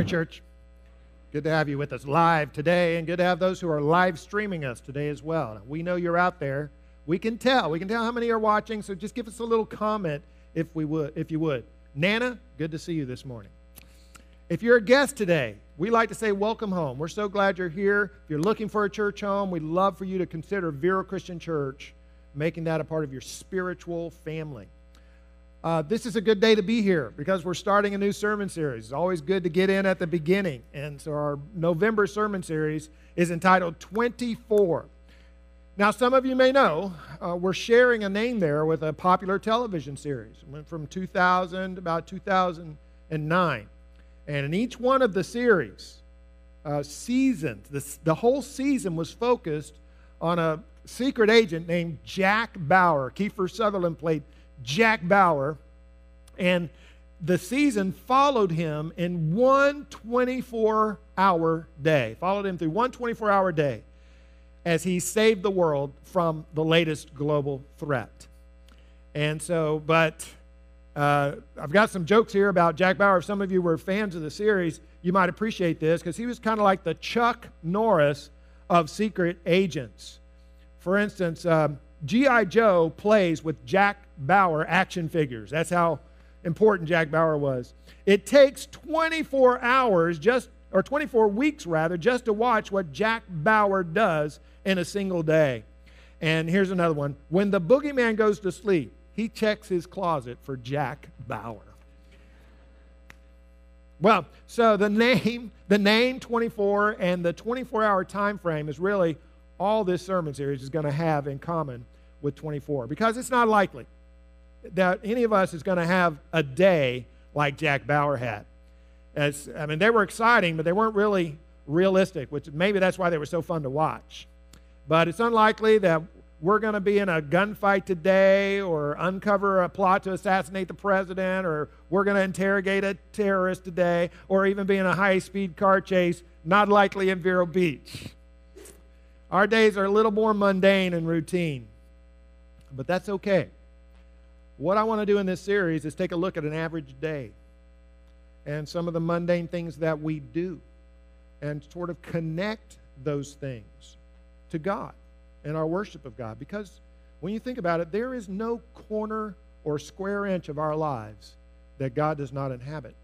morning, church. Good to have you with us live today, and good to have those who are live streaming us today as well. We know you're out there. We can tell. We can tell how many are watching, so just give us a little comment if we would, if you would. Nana, good to see you this morning. If you're a guest today, we like to say welcome home. We're so glad you're here. If you're looking for a church home, we'd love for you to consider Vero Christian Church, making that a part of your spiritual family. Uh, this is a good day to be here because we're starting a new sermon series. It's always good to get in at the beginning. And so our November sermon series is entitled 24. Now, some of you may know uh, we're sharing a name there with a popular television series. It went from 2000 to about 2009. And in each one of the series, uh, seasons, the, the whole season was focused on a secret agent named Jack Bauer. Kiefer Sutherland played Jack Bauer, and the season followed him in one 24 hour day, followed him through one 24 hour day as he saved the world from the latest global threat. And so, but uh, I've got some jokes here about Jack Bauer. If some of you were fans of the series, you might appreciate this because he was kind of like the Chuck Norris of secret agents. For instance, um, G.I. Joe plays with Jack Bauer action figures. That's how important Jack Bauer was. It takes 24 hours just or 24 weeks rather just to watch what Jack Bauer does in a single day. And here's another one. When the boogeyman goes to sleep, he checks his closet for Jack Bauer. Well, so the name, the name 24 and the 24-hour time frame is really all this sermon series is going to have in common with 24 because it's not likely that any of us is going to have a day like Jack Bauer had. As, I mean, they were exciting, but they weren't really realistic, which maybe that's why they were so fun to watch. But it's unlikely that we're going to be in a gunfight today or uncover a plot to assassinate the president or we're going to interrogate a terrorist today or even be in a high speed car chase, not likely in Vero Beach. Our days are a little more mundane and routine, but that's okay. What I want to do in this series is take a look at an average day and some of the mundane things that we do and sort of connect those things to God and our worship of God. Because when you think about it, there is no corner or square inch of our lives that God does not inhabit.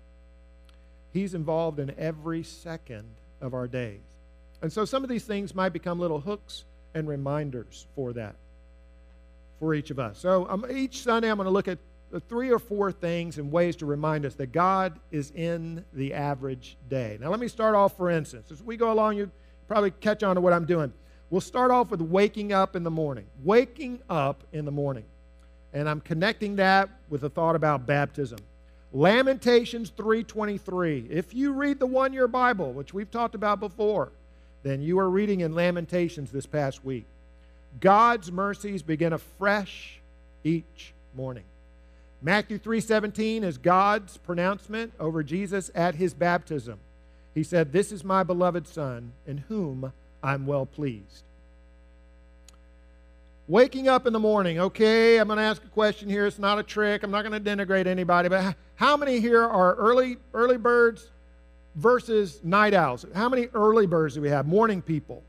He's involved in every second of our days. And so some of these things might become little hooks and reminders for that for each of us. So um, each Sunday, I'm going to look at three or four things and ways to remind us that God is in the average day. Now, let me start off, for instance. As we go along, you probably catch on to what I'm doing. We'll start off with waking up in the morning. Waking up in the morning. And I'm connecting that with a thought about baptism. Lamentations 3:23. If you read the one-year Bible, which we've talked about before, then you were reading in Lamentations this past week. God's mercies begin afresh each morning. Matthew 3:17 is God's pronouncement over Jesus at his baptism. He said, "This is my beloved son, in whom I'm well pleased." Waking up in the morning, okay, I'm going to ask a question here. It's not a trick. I'm not going to denigrate anybody, but how many here are early early birds versus night owls? How many early birds do we have? Morning people.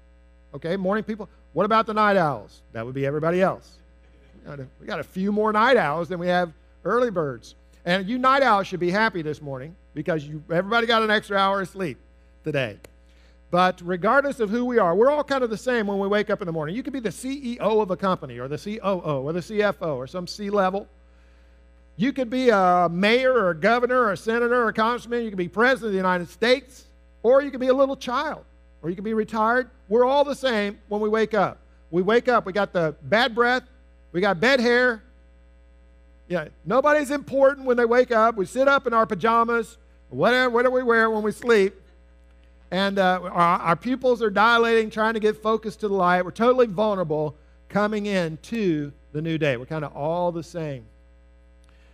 Okay, morning people. What about the night owls? That would be everybody else. We got, a, few more night owls than we have early birds. And you night owls should be happy this morning because you, everybody got an extra hour of sleep today. But regardless of who we are, we're all kind of the same when we wake up in the morning. You could be the CEO of a company or the COO or the CFO or some C level. You could be a mayor or a governor or a senator or a congressman. You could be president of the United States or you could be a little child or you could be retired. We're all the same when we wake up. We wake up, we got the bad breath, we got bed hair. Yeah, nobody's important when they wake up. We sit up in our pajamas, whatever, whatever we wear when we sleep. And uh, our, our pupils are dilating, trying to get focused to the light. We're totally vulnerable coming into the new day. We're kind of all the same.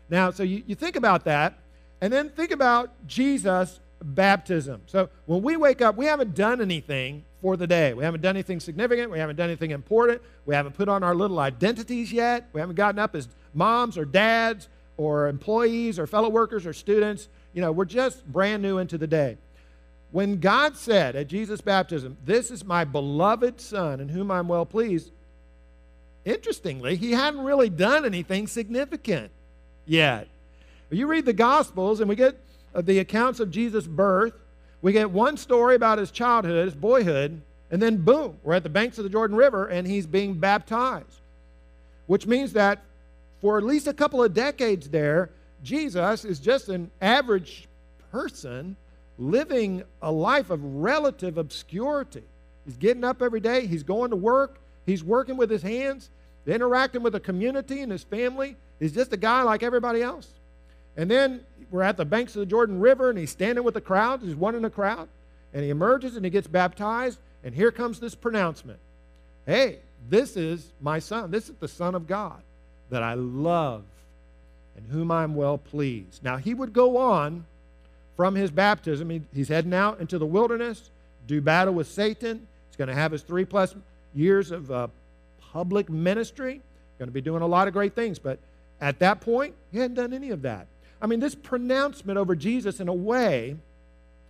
Now, so you, you think about that, and then think about Jesus baptism. So when we wake up, we haven't done anything for the day. We haven't done anything significant. We haven't done anything important. We haven't put on our little identities yet. We haven't gotten up as moms or dads or employees or fellow workers or students. You know, we're just brand new into the day. When God said at Jesus' baptism, This is my beloved Son in whom I'm well pleased, interestingly, he hadn't really done anything significant yet. You read the Gospels, and we get uh, the accounts of Jesus' birth. We get one story about his childhood, his boyhood, and then boom, we're at the banks of the Jordan River, and he's being baptized. Which means that for at least a couple of decades there, Jesus is just an average person living a life of relative obscurity. He's getting up every day, he's going to work, he's working with his hands, interacting with the community and his family. He's just a guy like everybody else. And then we're at the banks of the Jordan River and he's standing with the crowd. He's one in the crowd. And he emerges and he gets baptized. And here comes this pronouncement Hey, this is my son. This is the Son of God that I love and whom I'm well pleased. Now, he would go on from his baptism. He, he's heading out into the wilderness, do battle with Satan. He's going to have his three plus years of uh, public ministry. Going to be doing a lot of great things. But at that point, he hadn't done any of that. I mean, this pronouncement over Jesus, in a way,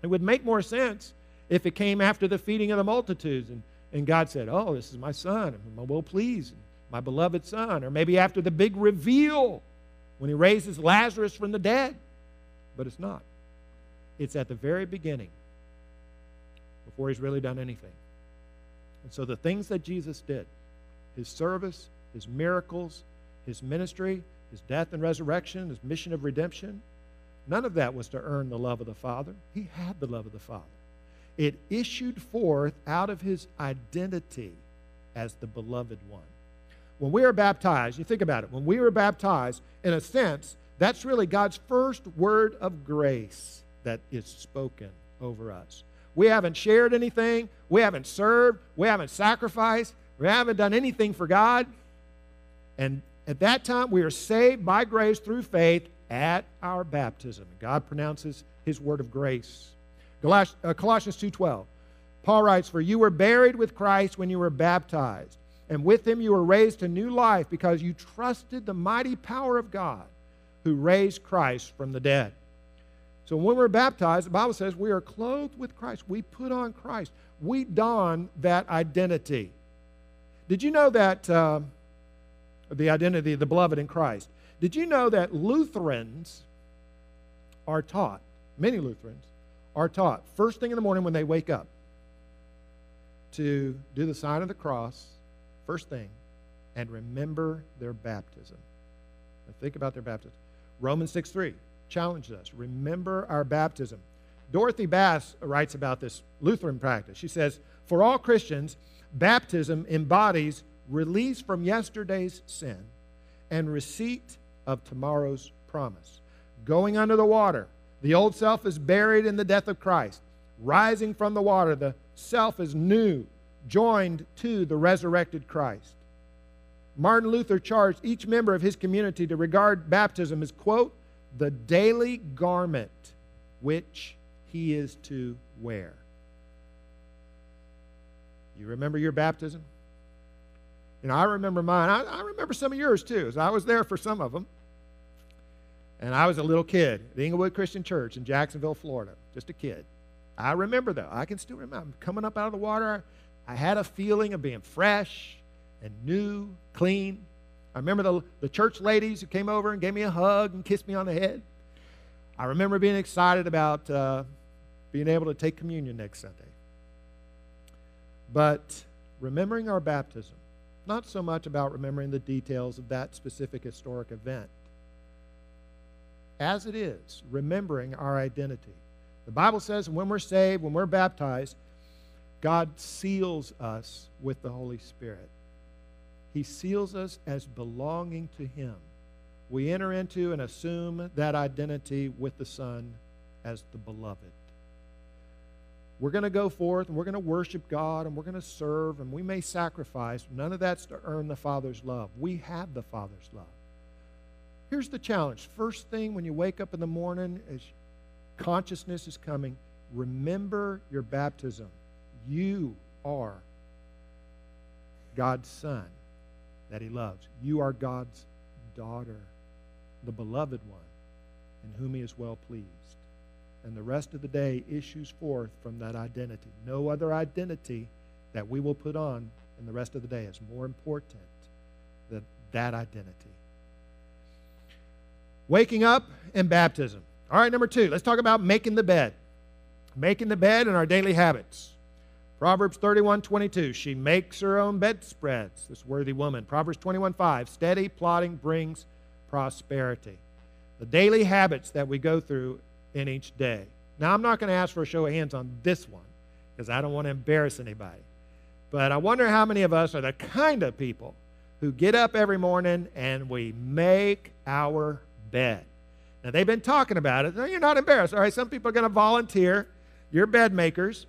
it would make more sense if it came after the feeding of the multitudes and, and God said, Oh, this is my son, I'm well pleased, my beloved son. Or maybe after the big reveal when he raises Lazarus from the dead. But it's not. It's at the very beginning before he's really done anything. And so the things that Jesus did, his service, his miracles, his ministry, his death and resurrection, his mission of redemption, none of that was to earn the love of the Father. He had the love of the Father. It issued forth out of his identity as the beloved one. When we are baptized, you think about it, when we are baptized, in a sense, that's really God's first word of grace that is spoken over us. We haven't shared anything, we haven't served, we haven't sacrificed, we haven't done anything for God. And at that time, we are saved by grace through faith at our baptism. God pronounces his word of grace. Uh, Colossians 2:12. Paul writes, "For you were buried with Christ when you were baptized, and with him you were raised to new life because you trusted the mighty power of God who raised Christ from the dead." So when we're baptized, the Bible says we are clothed with Christ. We put on Christ. We don that identity. Did you know that uh, the identity of the beloved in Christ? Did you know that Lutherans are taught, many Lutherans, are taught first thing in the morning when they wake up to do the sign of the cross, first thing, and remember their baptism. And think about their baptism. Romans 6 3 challenges us remember our baptism. Dorothy Bass writes about this Lutheran practice. She says, For all Christians, baptism embodies release from yesterday's sin and receipt of tomorrow's promise. Going under the water, the old self is buried in the death of Christ. Rising from the water, the self is new, joined to the resurrected Christ. Martin Luther charged each member of his community to regard baptism as, quote, the daily garment which he is to wear. You remember your baptism? You know, I remember mine. I, I remember some of yours too, I was there for some of them. And I was a little kid at the Inglewood Christian Church in Jacksonville, Florida. Just a kid. I remember though. I can still remember. I'm coming up out of the water. I had a feeling of being fresh and new, clean. I remember the, the church ladies who came over and gave me a hug and kissed me on the head. I remember being excited about uh, being able to take communion next Sunday. But remembering our baptism, not so much about remembering the details of that specific historic event, as it is, remembering our identity. The Bible says when we're saved, when we're baptized, God seals us with the Holy Spirit. He seals us as belonging to Him. We enter into and assume that identity with the Son as the beloved. We're going to go forth and we're going to worship God and we're going to serve and we may sacrifice. None of that's to earn the Father's love. We have the Father's love. Here's the challenge. First thing when you wake up in the morning, as consciousness is coming, remember your baptism. You are God's son that he loves. You are God's daughter, the beloved one, in whom he is well pleased. And the rest of the day issues forth from that identity. No other identity that we will put on in the rest of the day is more important than that identity. Waking up and baptism. All right, number two, let's talk about making the bed. Making the bed and our daily habits. Proverbs 31 22, she makes her own bedspreads, this worthy woman. Proverbs 21 5, steady plotting brings prosperity. The daily habits that we go through in each day. Now, I'm not going to ask for a show of hands on this one because I don't want to embarrass anybody. But I wonder how many of us are the kind of people who get up every morning and we make our bed. Now, they've been talking about it. No, you're not embarrassed. All right, some people are going to volunteer. You're bed makers.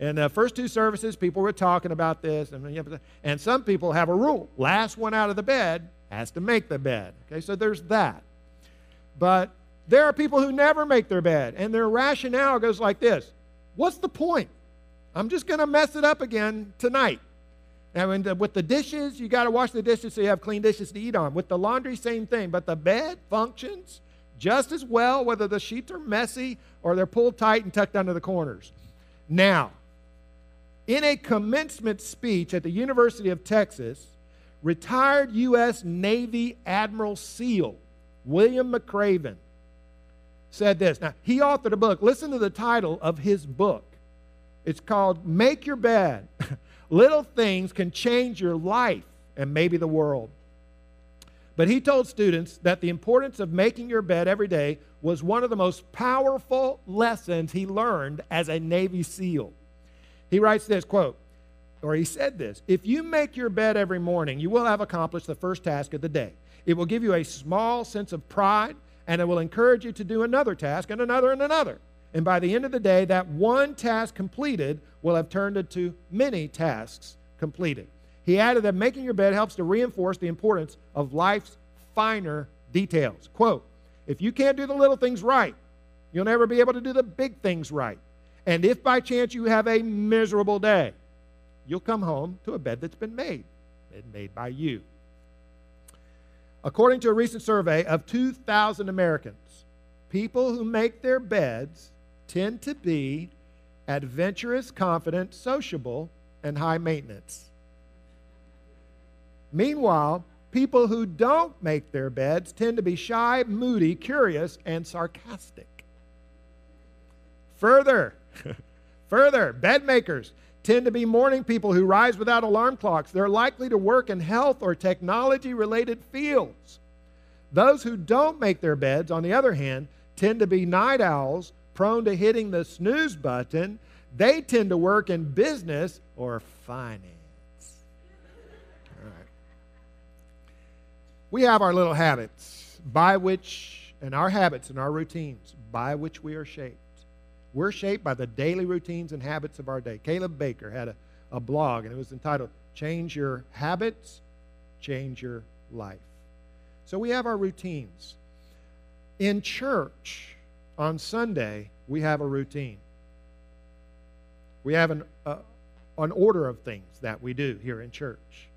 In the first two services, people were talking about this. And, and some people have a rule last one out of the bed has to make the bed. Okay, so there's that. But there are people who never make their bed, and their rationale goes like this What's the point? I'm just going to mess it up again tonight. And with the dishes, you got to wash the dishes so you have clean dishes to eat on. With the laundry, same thing. But the bed functions just as well, whether the sheets are messy or they're pulled tight and tucked under the corners. Now, in a commencement speech at the University of Texas, retired U.S. Navy Admiral SEAL William McRaven said this. Now, he authored a book. Listen to the title of his book. It's called Make Your Bed. Little things can change your life and maybe the world. But he told students that the importance of making your bed every day was one of the most powerful lessons he learned as a Navy SEAL. He writes this quote, or he said this If you make your bed every morning, you will have accomplished the first task of the day. It will give you a small sense of pride and it will encourage you to do another task and another and another. And by the end of the day, that one task completed will have turned into many tasks completed. He added that making your bed helps to reinforce the importance of life's finer details. Quote, if you can't do the little things right, you'll never be able to do the big things right. And if by chance you have a miserable day, you'll come home to a bed that's been made, made by you. According to a recent survey of 2,000 Americans, people who make their beds tend to be adventurous, confident, sociable, and high maintenance. Meanwhile, people who don't make their beds tend to be shy, moody, curious, and sarcastic. Further, further, bed makers tend to be morning people who rise without alarm clocks. They're likely to work in health or technology related fields. Those who don't make their beds, on the other hand, tend to be night owls prone to hitting the snooze button. They tend to work in business or finance. All right. We have our little habits by which, and our habits and our routines by which we are shaped. We're shaped by the daily routines and habits of our day. Caleb Baker had a, a blog, and it was entitled Change Your Habits, Change Your Life. So we have our routines. In church on Sunday, we have a routine. We have an, uh, an order of things that we do here in church.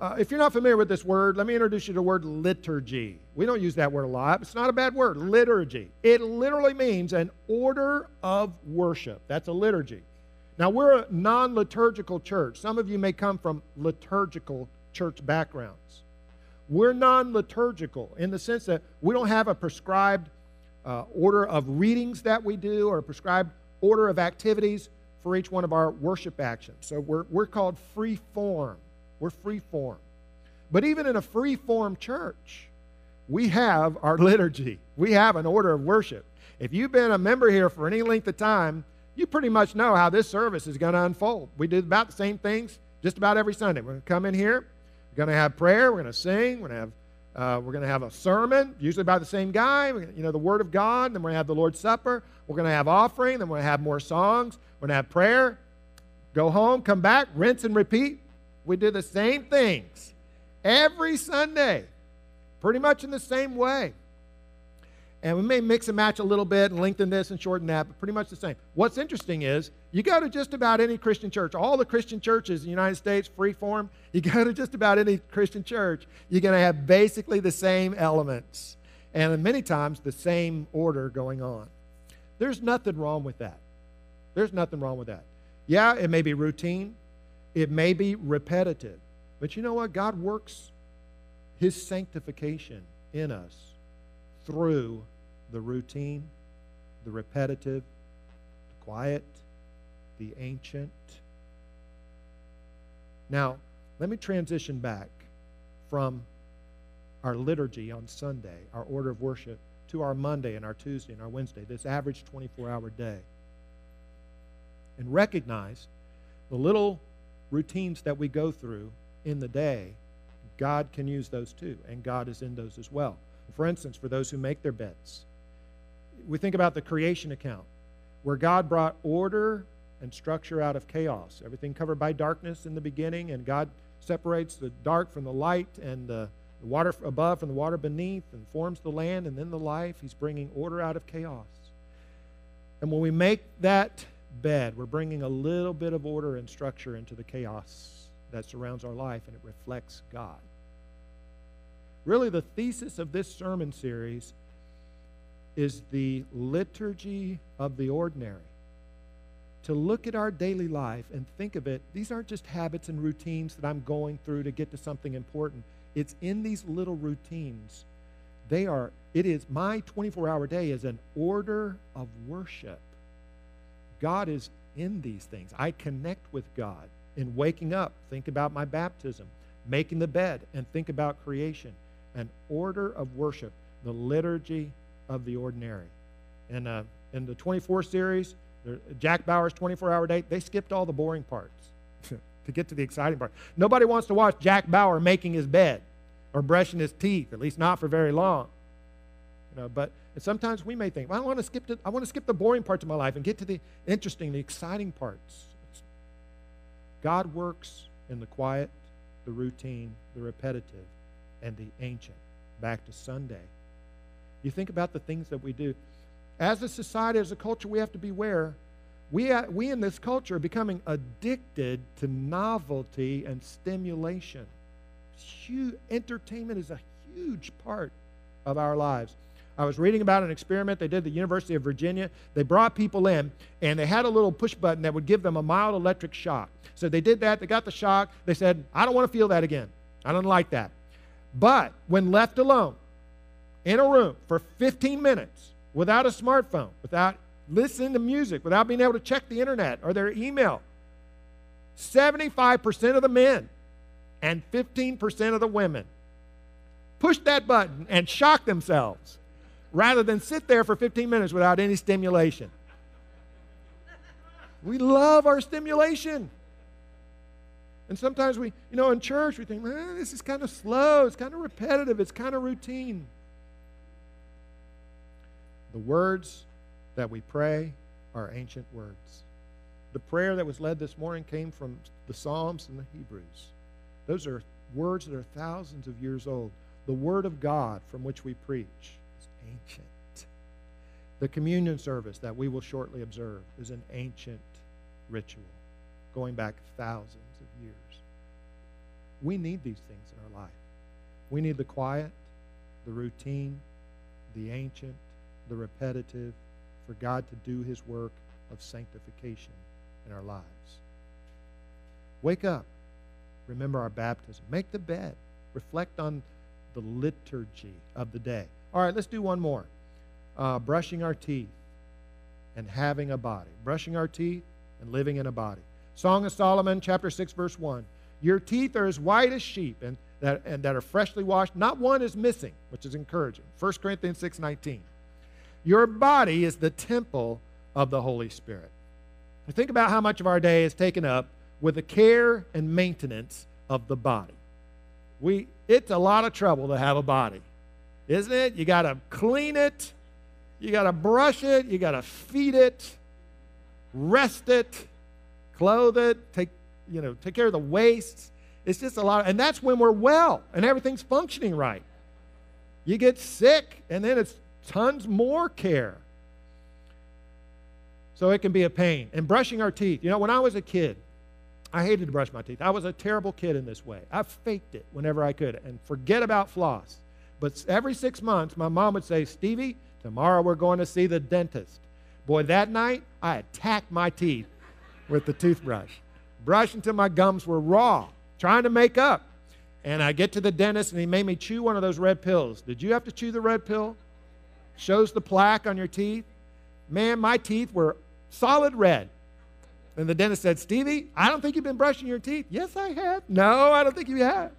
Uh, if you're not familiar with this word, let me introduce you to the word liturgy. We don't use that word a lot. It's not a bad word, liturgy. It literally means an order of worship. That's a liturgy. Now, we're a non liturgical church. Some of you may come from liturgical church backgrounds. We're non liturgical in the sense that we don't have a prescribed uh, order of readings that we do or a prescribed order of activities for each one of our worship actions. So we're, we're called free form. We're free form. But even in a free form church, we have our liturgy, we have an order of worship. If you've been a member here for any length of time, you pretty much know how this service is going to unfold. We do about the same things just about every Sunday. We're going to come in here, we're going to have prayer, we're going to sing, we're going to have uh, we're going to have a sermon, usually by the same guy, you know, the Word of God. Then we're going to have the Lord's Supper. We're going to have offering. Then we're going to have more songs. We're going to have prayer. Go home, come back, rinse and repeat. We do the same things every Sunday, pretty much in the same way. And we may mix and match a little bit and lengthen this and shorten that, but pretty much the same. What's interesting is you go to just about any Christian church, all the Christian churches in the United States, free form, you go to just about any Christian church, you're going to have basically the same elements and many times the same order going on. There's nothing wrong with that. There's nothing wrong with that. Yeah, it may be routine, it may be repetitive. But you know what? God works his sanctification in us through the routine, the repetitive, the quiet, the ancient. Now, let me transition back from our liturgy on Sunday, our order of worship, to our Monday and our Tuesday and our Wednesday, this average 24 hour day. And recognize the little routines that we go through in the day, God can use those too, and God is in those as well. For instance, for those who make their beds, we think about the creation account, where God brought order and structure out of chaos. Everything covered by darkness in the beginning, and God separates the dark from the light and the water above from the water beneath and forms the land and then the life. He's bringing order out of chaos. And when we make that bed, we're bringing a little bit of order and structure into the chaos that surrounds our life, and it reflects God. Really, the thesis of this sermon series is the liturgy of the ordinary. To look at our daily life and think of it, these aren't just habits and routines that I'm going through to get to something important. It's in these little routines. They are, it is, my 24 hour day is an order of worship. God is in these things. I connect with God in waking up, think about my baptism, making the bed, and think about creation. An order of worship, the liturgy of the ordinary. And uh, in the 24 series, Jack Bauer's 24 hour day, they skipped all the boring parts to get to the exciting part. Nobody wants to watch Jack Bauer making his bed or brushing his teeth, at least not for very long. You know, but sometimes we may think, well, I want to skip the, I want to skip the boring parts of my life and get to the interesting, the exciting parts. God works in the quiet, the routine, the repetitive, and the ancient. Back to Sunday. You think about the things that we do. As a society, as a culture, we have to beware we, we in this culture are becoming addicted to novelty and stimulation. Huge, entertainment is a huge part of our lives. I was reading about an experiment they did at the University of Virginia. They brought people in and they had a little push button that would give them a mild electric shock. So they did that, they got the shock. They said, I don't want to feel that again. I don't like that. But when left alone in a room for 15 minutes without a smartphone, without listening to music without being able to check the internet or their email. 75% of the men and 15% of the women push that button and shock themselves rather than sit there for 15 minutes without any stimulation. We love our stimulation. And sometimes we, you know, in church, we think, this is kind of slow, it's kind of repetitive, it's kind of routine. The words that we pray are ancient words. The prayer that was led this morning came from the Psalms and the Hebrews. Those are words that are thousands of years old. The Word of God from which we preach ancient. The communion service that we will shortly observe is an ancient ritual going back thousands of years. We need these things in our life. We need the quiet, the routine, the ancient, the repetitive, for God to do his work of sanctification in our lives. Wake up. Remember our baptism. Make the bed. Reflect on the liturgy of the day. All right, let's do one more. Uh, brushing our teeth and having a body. Brushing our teeth and living in a body. Song of Solomon, chapter 6, verse 1. Your teeth are as white as sheep and that, and that are freshly washed. Not one is missing, which is encouraging. 1 Corinthians 6, 19. Your body is the temple of the Holy Spirit. Think about how much of our day is taken up with the care and maintenance of the body. We, it's a lot of trouble to have a body, isn't it? You got to clean it, you got to brush it, you got to feed it, rest it, clothe it, take, you know, take care of the waste. It's just a lot, and that's when we're well and everything's functioning right. You get sick, and then it's tons more care. So it can be a pain. And brushing our teeth. You know, when I was a kid, I hated to brush my teeth. I was a terrible kid in this way. I faked it whenever I could and forget about floss. But every six months, my mom would say, Stevie, tomorrow we're going to see the dentist. Boy, that night, I attacked my teeth with the toothbrush. Brush until my gums were raw, trying to make up. And I get to the dentist, and he made me chew one of those red pills. Did you have to chew the red pill? Shows the plaque on your teeth. Man, my teeth were solid red. And the dentist said, Stevie, I don't think you've been brushing your teeth. Yes, I have. No, I don't think you have.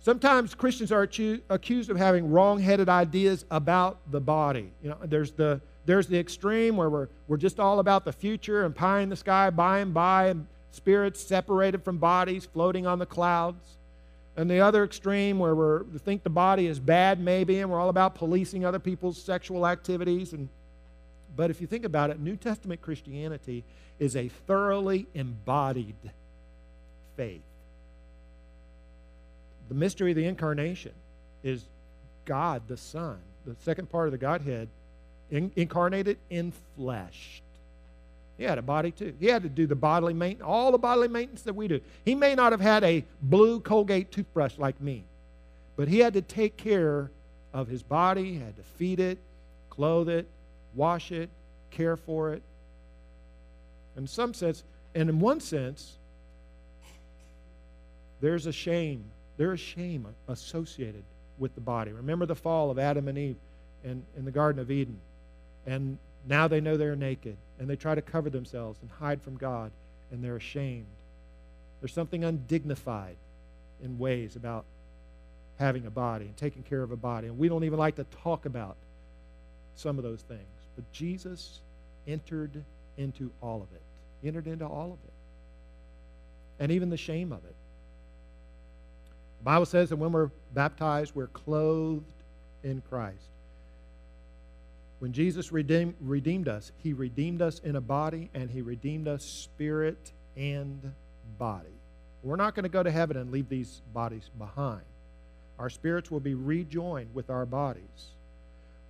Sometimes Christians are accused of having wrong-headed ideas about the body. You know, there's the there's the extreme where we're, we're just all about the future and pie in the sky, by and by, and spirits separated from bodies floating on the clouds. And the other extreme where we're, we think the body is bad, maybe, and we're all about policing other people's sexual activities. And, but if you think about it, New Testament Christianity is a thoroughly embodied faith. The mystery of the incarnation is God the Son, the second part of the Godhead, in, incarnated in flesh. He had a body too. He had to do the bodily maintenance, all the bodily maintenance that we do. He may not have had a blue Colgate toothbrush like me, but he had to take care of his body, had to feed it, clothe it, wash it, care for it. In some sense, and in one sense, there's a shame there is shame associated with the body. Remember the fall of Adam and Eve in, in the Garden of Eden. And now they know they're naked, and they try to cover themselves and hide from God, and they're ashamed. There's something undignified in ways about having a body and taking care of a body. And we don't even like to talk about some of those things. But Jesus entered into all of it. He entered into all of it. And even the shame of it. The Bible says that when we're baptized, we're clothed in Christ. When Jesus redeemed, redeemed us, he redeemed us in a body and he redeemed us spirit and body. We're not going to go to heaven and leave these bodies behind. Our spirits will be rejoined with our bodies.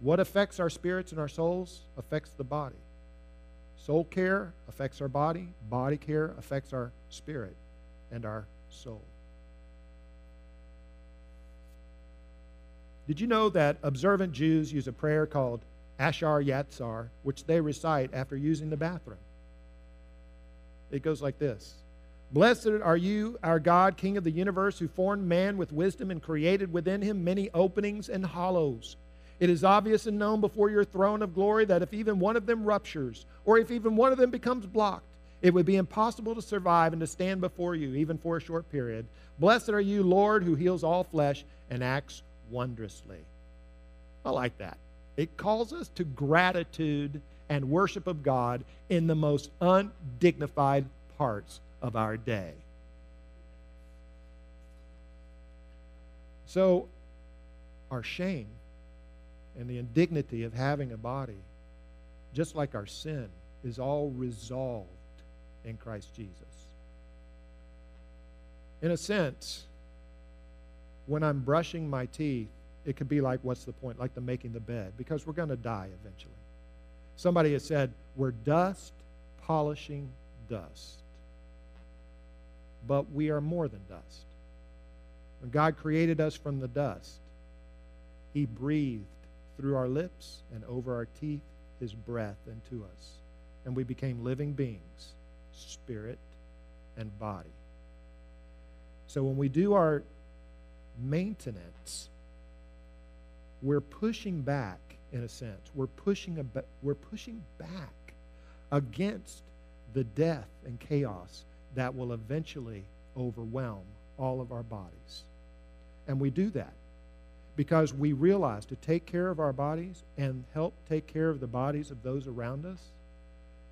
What affects our spirits and our souls affects the body. Soul care affects our body, body care affects our spirit and our soul. Did you know that observant Jews use a prayer called Asher Yatzar, which they recite after using the bathroom? It goes like this Blessed are you, our God, King of the universe, who formed man with wisdom and created within him many openings and hollows. It is obvious and known before your throne of glory that if even one of them ruptures, or if even one of them becomes blocked, it would be impossible to survive and to stand before you, even for a short period. Blessed are you, Lord, who heals all flesh and acts wondrously. I like that. It calls us to gratitude and worship of God in the most undignified parts of our day. So, our shame and the indignity of having a body, just like our sin, is all resolved in Christ Jesus. In a sense, when I'm brushing my teeth, it could be like, what's the point? Like the making the bed, because we're going to die eventually. Somebody has said, we're dust polishing dust. But we are more than dust. When God created us from the dust, He breathed through our lips and over our teeth His breath into us. And we became living beings, spirit and body. So when we do our maintenance, we're pushing back, in a sense. We're pushing, a, we're pushing back against the death and chaos that will eventually overwhelm all of our bodies. And we do that because we realize to take care of our bodies and help take care of the bodies of those around us,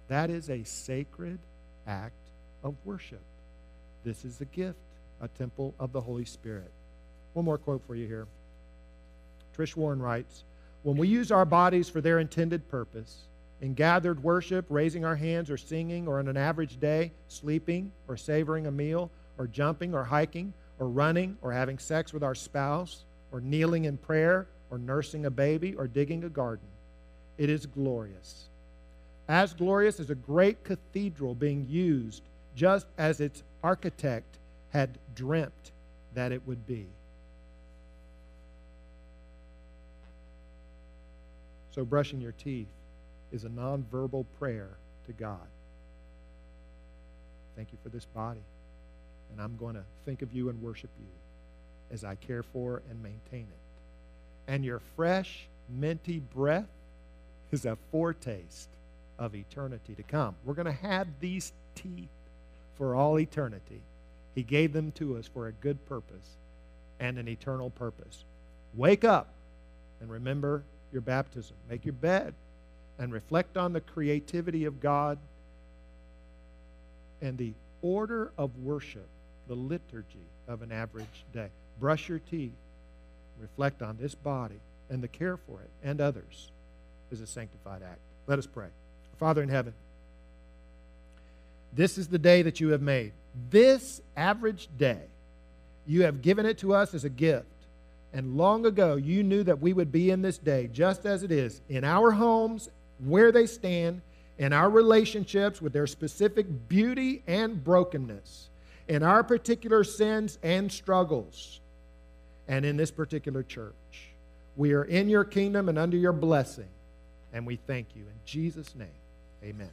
that is a sacred act of worship. This is a gift, a temple of the Holy Spirit. One more quote for you here. Tish Warren writes When we use our bodies for their intended purpose, in gathered worship, raising our hands or singing, or on an average day, sleeping or savoring a meal, or jumping or hiking, or running or having sex with our spouse, or kneeling in prayer, or nursing a baby, or digging a garden, it is glorious. As glorious as a great cathedral being used just as its architect had dreamt that it would be. So, brushing your teeth is a nonverbal prayer to God. Thank you for this body. And I'm going to think of you and worship you as I care for and maintain it. And your fresh, minty breath is a foretaste of eternity to come. We're going to have these teeth for all eternity. He gave them to us for a good purpose and an eternal purpose. Wake up and remember your baptism. Make your bed and reflect on the creativity of God and the order of worship, the liturgy of an average day. Brush your teeth. Reflect on this body and the care for it and others is a sanctified act. Let us pray. Father in heaven, this is the day that you have made. This average day, you have given it to us as a gift. And long ago, you knew that we would be in this day just as it is in our homes, where they stand, in our relationships with their specific beauty and brokenness, in our particular sins and struggles, and in this particular church. We are in your kingdom and under your blessing, and we thank you. In Jesus' name, amen.